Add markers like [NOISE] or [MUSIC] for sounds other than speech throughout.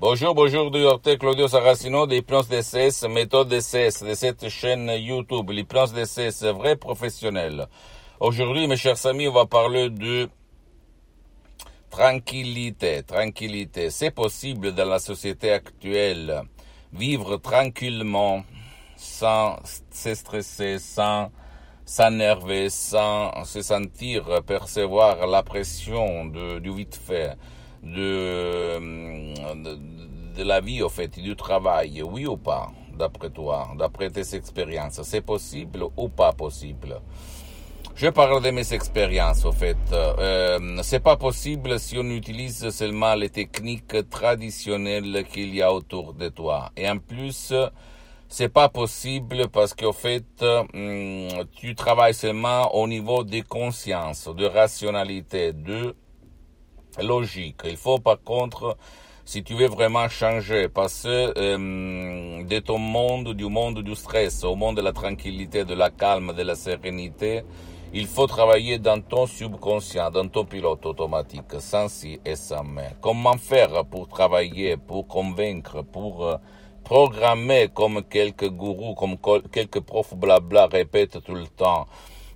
Bonjour, bonjour, docteur Claudio Saracino d'Hypnose DCS, méthode DCS de cette chaîne YouTube, l'hypnose DCS, vrai professionnel. Aujourd'hui, mes chers amis, on va parler de tranquillité, tranquillité. C'est possible dans la société actuelle vivre tranquillement, sans se stresser, sans s'énerver, sans se sentir percevoir la pression de, du vite fait de, de, de, la vie, au fait, du travail, oui ou pas, d'après toi, d'après tes expériences, c'est possible ou pas possible? Je parle de mes expériences, au fait. Euh, c'est pas possible si on utilise seulement les techniques traditionnelles qu'il y a autour de toi. Et en plus, c'est pas possible parce qu'au fait, hum, tu travailles seulement au niveau de conscience, de rationalité, de logique. Il faut par contre, si tu veux vraiment changer, passer euh, de ton monde, du monde du stress, au monde de la tranquillité, de la calme, de la sérénité, il faut travailler dans ton subconscient, dans ton pilote automatique, sans si et sans mais. Comment faire pour travailler, pour convaincre, pour euh, programmer comme quelques gourous, comme quelques profs blabla répètent tout le temps?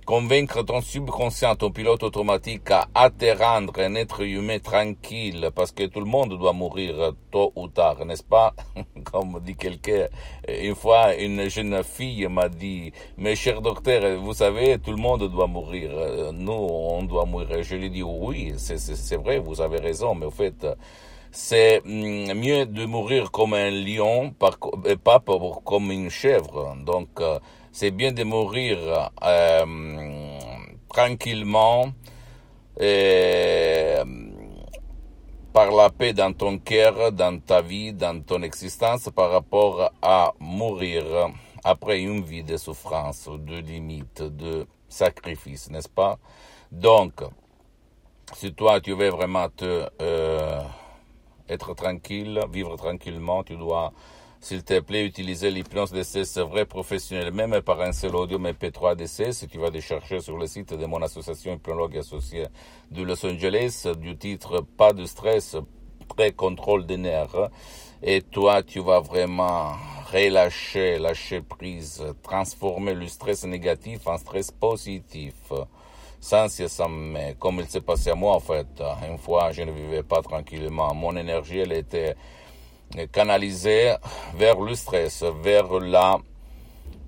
Convaincre ton subconscient, ton pilote automatique à, te rendre un être humain tranquille, parce que tout le monde doit mourir tôt ou tard, n'est-ce pas? [LAUGHS] Comme dit quelqu'un, une fois une jeune fille m'a dit, mais cher docteur, vous savez, tout le monde doit mourir, nous, on doit mourir. Je lui ai dit, oui, c'est vrai, vous avez raison, mais au fait, c'est mm, mieux de mourir comme un lion, pas comme une chèvre. Donc, euh, c'est bien de mourir euh, tranquillement et, par la paix dans ton cœur, dans ta vie, dans ton existence, par rapport à mourir après une vie de souffrance, de limites, de sacrifice, n'est-ce pas? Donc, si toi tu veux vraiment te euh, être tranquille, vivre tranquillement, tu dois s'il te plaît, utiliser l'hypnose DC, c'est vrai professionnel, même par un seul audio MP3 DC, si tu vas les chercher sur le site de mon association hypnologue associée de Los Angeles, du titre Pas de stress, pré-contrôle des nerfs. Et toi, tu vas vraiment relâcher, lâcher prise, transformer le stress négatif en stress positif. Sans si mais, comme il s'est passé à moi en fait. Une fois, je ne vivais pas tranquillement. Mon énergie, elle était canalisé vers le stress, vers la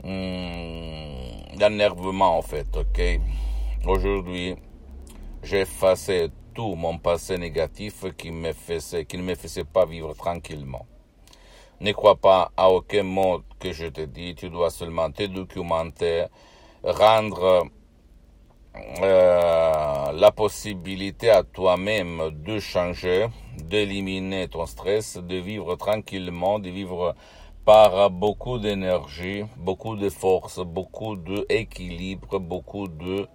hmm, l'énervement en fait, ok? Aujourd'hui, j'ai effacé tout mon passé négatif qui me faisait, qui ne me faisait pas vivre tranquillement. Ne crois pas à aucun mot que je te dis, tu dois seulement te documenter, rendre euh, la possibilité à toi-même de changer, d'éliminer ton stress, de vivre tranquillement, de vivre par beaucoup d'énergie, beaucoup de force, beaucoup d'équilibre, beaucoup de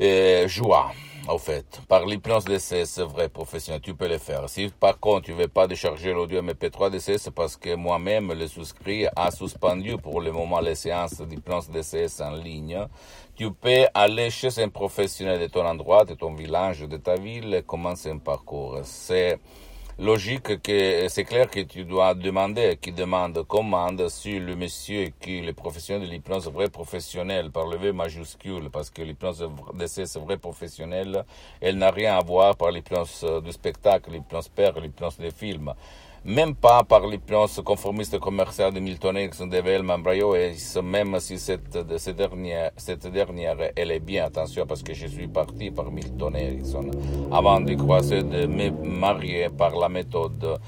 euh, joie, au fait. Par l'hypnose d'essai, c'est vrai, professionnel, tu peux le faire. Si par contre tu veux pas décharger l'audio MP3 d'essai, c'est parce que moi-même, le souscrit a suspendu pour le moment les séances d'hypnose d'essai en ligne. Tu peux aller chez un professionnel de ton endroit, de ton village, de ta ville, et commencer un parcours. C'est logique que c'est clair que tu dois demander, qui demande, commande sur le monsieur qui le professionnel de l'hypnose vrai professionnel par le V majuscule, parce que l'hypnose d'essai c'est vrai professionnel, elle n'a rien à voir par l'hypnose du spectacle, l'hypnose père, l'hypnose des films même pas par l'hypnose conformiste commerciale de Milton Erickson, de Velman Brayo, et même si cette, cette, dernière, cette dernière, elle est bien, attention, parce que je suis parti par Milton Erickson, avant de croiser, de me marier par la méthode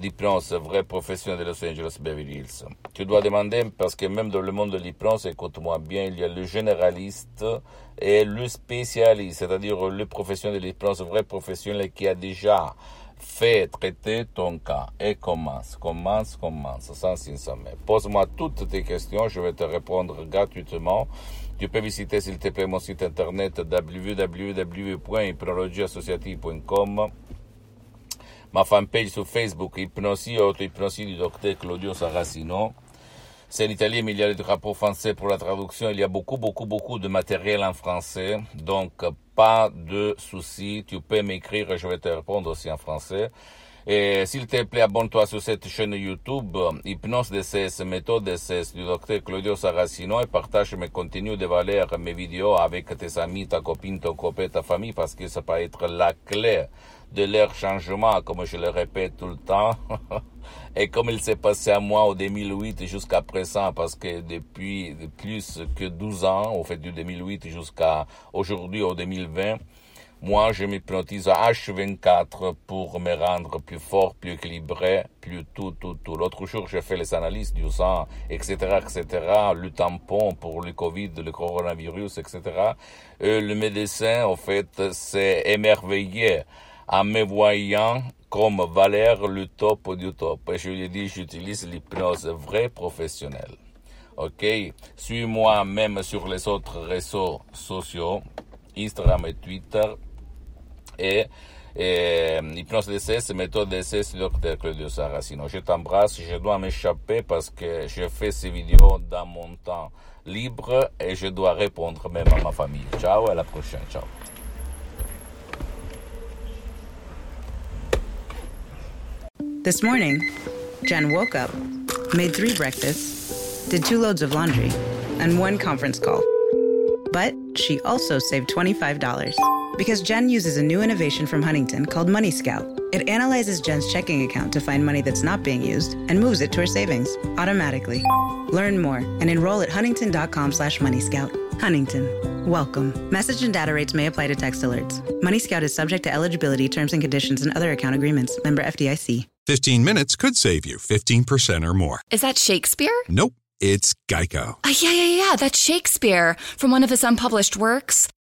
l'hypnose vraie professionnelle de Los Angeles Beverly Hills. Tu dois demander parce que même dans le monde de l'hypnose, écoute-moi bien, il y a le généraliste et le spécialiste, c'est-à-dire le professionnel de l'hypnose vrai professionnel qui a déjà fait traiter ton cas et commence, commence, commence, sans sommet. Pose-moi toutes tes questions, je vais te répondre gratuitement. Tu peux visiter, s'il te plaît, mon site internet www.hypnologieassociative.com ma fanpage sur Facebook, Hypnosie, auto-hypnosie du docteur Claudio Saracino. C'est l'Italie, mais il y a le drapeau français pour la traduction. Il y a beaucoup, beaucoup, beaucoup de matériel en français. Donc, pas de souci. Tu peux m'écrire, je vais te répondre aussi en français. Et s'il te plaît, abonne-toi sur cette chaîne YouTube, Hypnose DCS, méthode DCS du docteur Claudio Saracino et partage mes contenus de valeur, mes vidéos avec tes amis, ta copine, ton copain, ta famille parce que ça peut être la clé de leur changement, comme je le répète tout le temps. [LAUGHS] et comme il s'est passé à moi au 2008 jusqu'à présent, parce que depuis plus que 12 ans, au fait du 2008 jusqu'à aujourd'hui au 2020, moi, je m'hypnotise à H24 pour me rendre plus fort, plus équilibré, plus tout, tout, tout. L'autre jour, j'ai fait les analyses du sang, etc., etc., le tampon pour le Covid, le coronavirus, etc. Et le médecin, en fait, s'est émerveillé en me voyant comme Valère le top du top. Et je lui ai dit, j'utilise l'hypnose vraie professionnelle. Ok? Suis-moi même sur les autres réseaux sociaux, Instagram et Twitter et, et hypnose DCS, méthode DCS, docteur Claudio Saracino. Je t'embrasse, je dois m'échapper parce que je fais ces vidéos dans mon temps libre et je dois répondre même à ma famille. Ciao, à la prochaine. Ciao. This morning, Jen woke up, made three breakfasts, did two loads of laundry, and one conference call. But she also saved $25 because Jen uses a new innovation from Huntington called Money Scout. It analyzes Jen's checking account to find money that's not being used and moves it to her savings automatically. Learn more and enroll at huntington.com slash money scout. Huntington. Welcome. Message and data rates may apply to text alerts. Money Scout is subject to eligibility, terms and conditions, and other account agreements. Member FDIC. 15 minutes could save you 15% or more. Is that Shakespeare? Nope. It's Geico. Uh, yeah, yeah, yeah. That's Shakespeare from one of his unpublished works.